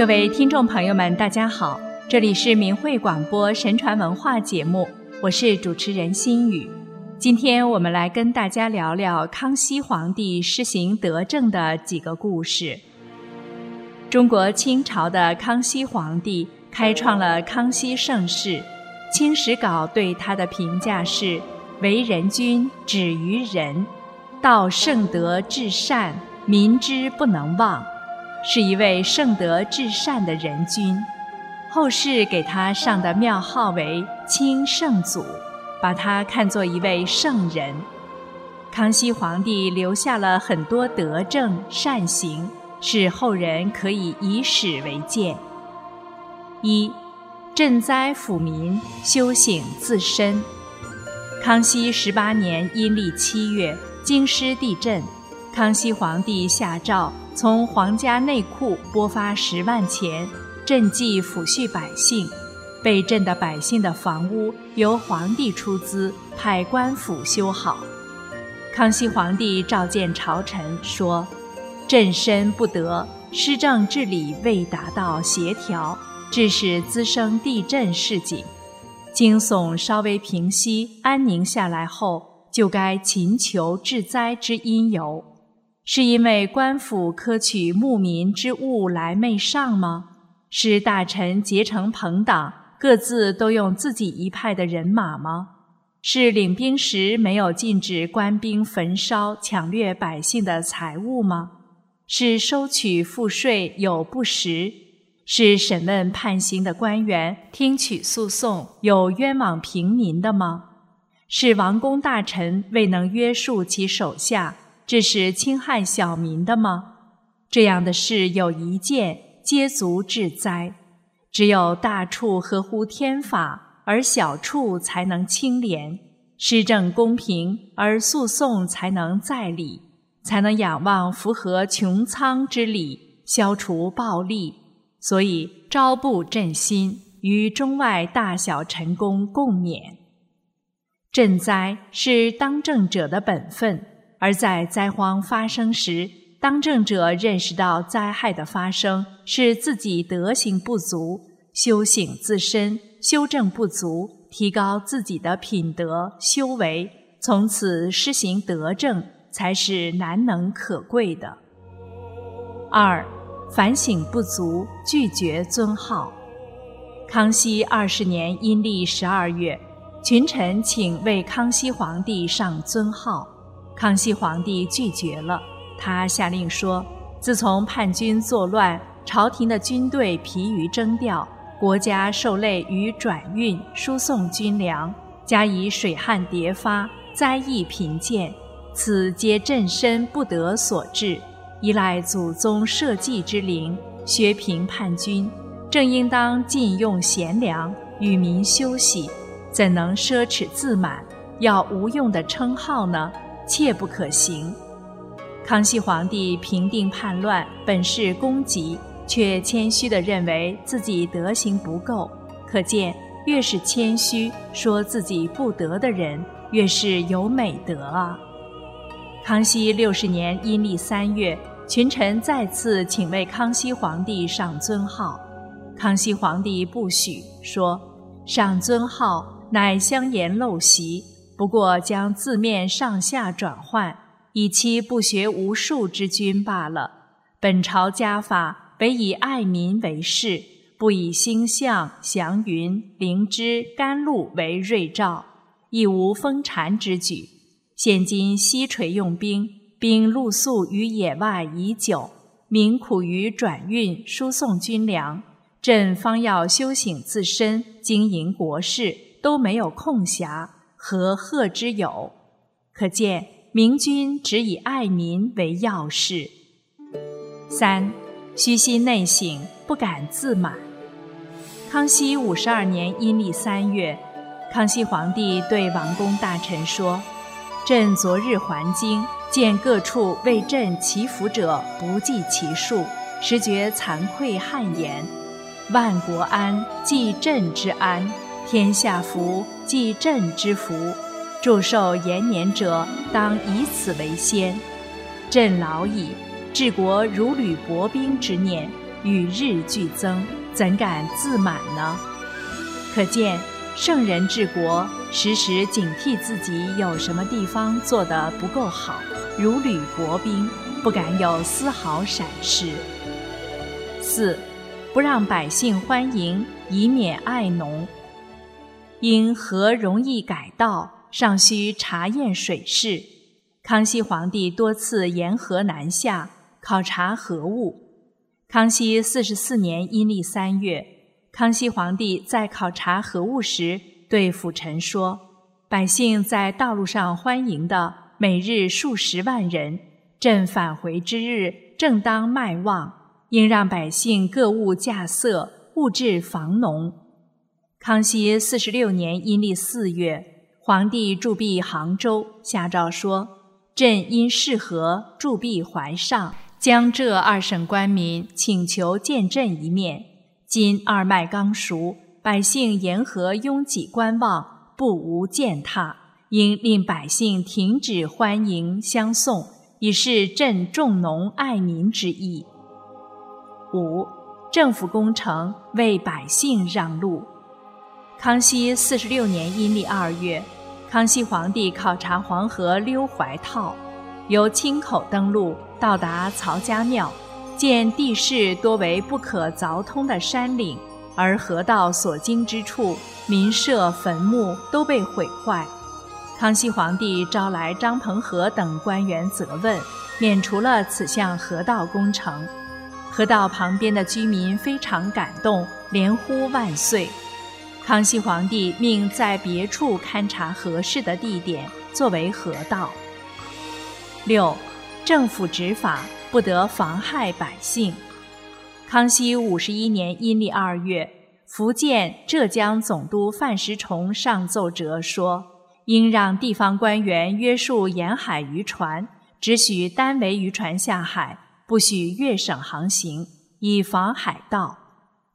各位听众朋友们，大家好，这里是明慧广播神传文化节目，我是主持人心雨。今天我们来跟大家聊聊康熙皇帝施行德政的几个故事。中国清朝的康熙皇帝开创了康熙盛世，《清史稿》对他的评价是：为人君，止于仁，道圣德至善，民之不能忘。是一位圣德至善的人君，后世给他上的庙号为清圣祖，把他看作一位圣人。康熙皇帝留下了很多德政善行，使后人可以以史为鉴。一，赈灾抚民，修醒自身。康熙十八年阴历七月，京师地震，康熙皇帝下诏。从皇家内库拨发十万钱，赈济抚恤百姓。被震的百姓的房屋由皇帝出资，派官府修好。康熙皇帝召见朝臣，说：“朕身不得，施政治理未达到协调，致使滋生地震市井。惊悚稍微平息、安宁下来后，就该勤求治灾之因由。”是因为官府苛取牧民之物来媚上吗？是大臣结成朋党，各自都用自己一派的人马吗？是领兵时没有禁止官兵焚烧抢掠百姓的财物吗？是收取赋税有不实？是审问判刑的官员听取诉讼有冤枉平民的吗？是王公大臣未能约束其手下？这是侵害小民的吗？这样的事有一件，皆足治灾。只有大处合乎天法，而小处才能清廉；施政公平，而诉讼才能在理，才能仰望符合穹苍之理，消除暴力。所以朝布振兴，与中外大小臣工共勉。赈灾是当政者的本分。而在灾荒发生时，当政者认识到灾害的发生是自己德行不足，修行自身，修正不足，提高自己的品德修为，从此施行德政，才是难能可贵的。二，反省不足，拒绝尊号。康熙二十年阴历十二月，群臣请为康熙皇帝上尊号。康熙皇帝拒绝了，他下令说：“自从叛军作乱，朝廷的军队疲于征调，国家受累于转运输送军粮，加以水旱迭发，灾异频见，此皆朕身不得所致，依赖祖宗社稷之灵，削平叛军，正应当尽用贤良，与民休息，怎能奢侈自满，要无用的称号呢？”切不可行。康熙皇帝平定叛乱，本是功绩，却谦虚地认为自己德行不够。可见，越是谦虚说自己不得的人，越是有美德啊。康熙六十年阴历三月，群臣再次请为康熙皇帝上尊号，康熙皇帝不许，说：“上尊号乃香言陋习。”不过将字面上下转换，以期不学无术之君罢了。本朝家法，本以爱民为事，不以星象、祥云、灵芝、甘露为瑞兆，亦无封禅之举。现今西垂用兵，兵露宿于野外已久，民苦于转运输送军粮，朕方要修醒自身，经营国事，都没有空暇。和贺之有，可见明君只以爱民为要事。三，虚心内省，不敢自满。康熙五十二年阴历三月，康熙皇帝对王公大臣说：“朕昨日还京，见各处为朕祈福者不计其数，实觉惭愧汗颜。万国安，即朕之安。”天下福，即朕之福；祝寿延年者，当以此为先。朕老矣，治国如履薄冰之念，与日俱增，怎敢自满呢？可见圣人治国，时时警惕自己有什么地方做得不够好，如履薄冰，不敢有丝毫闪失。四，不让百姓欢迎，以免爱农。因何容易改道，尚需查验水势。康熙皇帝多次沿河南下考察河务。康熙四十四年阴历三月，康熙皇帝在考察河务时，对辅臣说：“百姓在道路上欢迎的，每日数十万人。朕返回之日，正当麦旺，应让百姓各物架色，物质防农。”康熙四十六年阴历四月，皇帝驻跸杭州，下诏说：“朕因事和驻跸淮上，江浙二省官民请求见朕一面。今二脉刚熟，百姓沿河拥挤观望，不无践踏，应令百姓停止欢迎相送，以示朕重农爱民之意。”五，政府工程为百姓让路。康熙四十六年阴历二月，康熙皇帝考察黄河溜淮套，由青口登陆，到达曹家庙，见地势多为不可凿通的山岭，而河道所经之处，民舍坟墓都被毁坏。康熙皇帝招来张鹏和等官员责问，免除了此项河道工程。河道旁边的居民非常感动，连呼万岁。康熙皇帝命在别处勘察合适的地点作为河道。六，政府执法不得妨害百姓。康熙五十一年阴历二月，福建、浙江总督范石崇上奏折说，应让地方官员约束沿海渔船，只许单桅渔船下海，不许越省航行，以防海盗。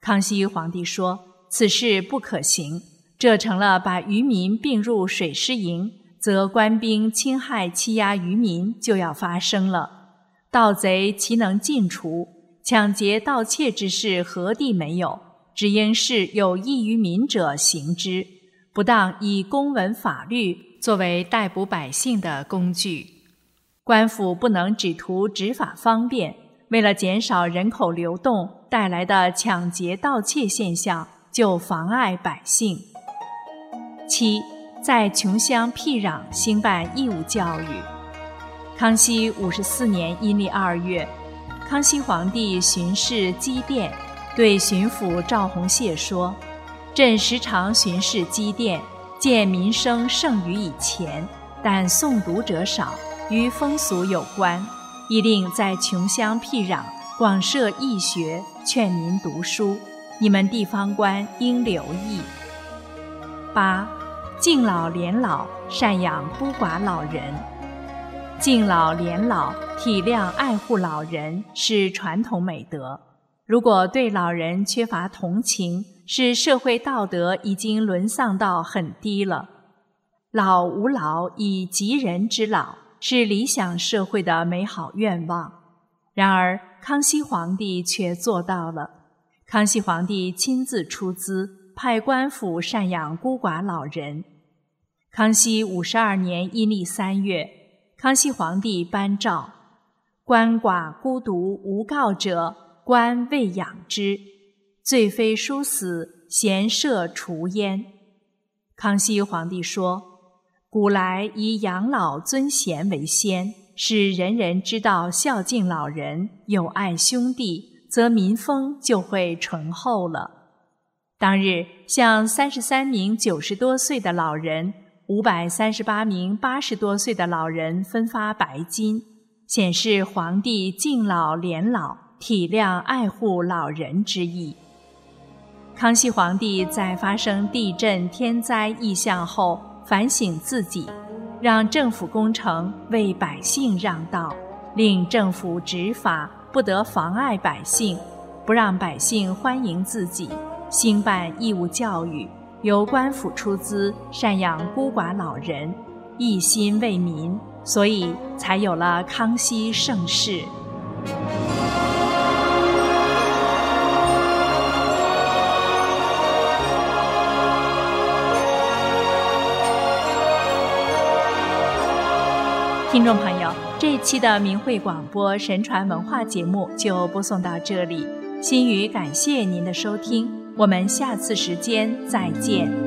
康熙皇帝说。此事不可行，这成了把渔民并入水师营，则官兵侵害欺压渔民就要发生了。盗贼岂能尽除？抢劫盗窃之事何地没有？只应是有益于民者行之，不当以公文法律作为逮捕百姓的工具。官府不能只图执法方便，为了减少人口流动带来的抢劫盗窃现象。就妨碍百姓。七，在穷乡僻壤兴办义务教育。康熙五十四年阴历二月，康熙皇帝巡视积淀，对巡抚赵洪谢说：“朕时常巡视积淀，见民生胜于以前，但诵读者少，与风俗有关，亦令在穷乡僻壤广设义学，劝民读书。”你们地方官应留意。八，敬老怜老，赡养孤寡老人。敬老怜老，体谅爱护老人是传统美德。如果对老人缺乏同情，是社会道德已经沦丧到很低了。老吾老以及人之老，是理想社会的美好愿望。然而，康熙皇帝却做到了。康熙皇帝亲自出资，派官府赡养孤寡老人。康熙五十二年阴历三月，康熙皇帝颁诏：鳏寡孤独无告者，官未养之，罪非殊死，贤赦除焉。康熙皇帝说：古来以养老尊贤为先，使人人知道孝敬老人，友爱兄弟。则民风就会淳厚了。当日向三十三名九十多岁的老人、五百三十八名八十多岁的老人分发白金，显示皇帝敬老怜老、体谅爱护老人之意。康熙皇帝在发生地震天灾异象后，反省自己，让政府工程为百姓让道，令政府执法。不得妨碍百姓不让百姓欢迎自己兴办义务教育由官府出资赡养孤寡老人一心为民所以才有了康熙盛世。听众朋友这一期的明慧广播神传文化节目就播送到这里，心语感谢您的收听，我们下次时间再见。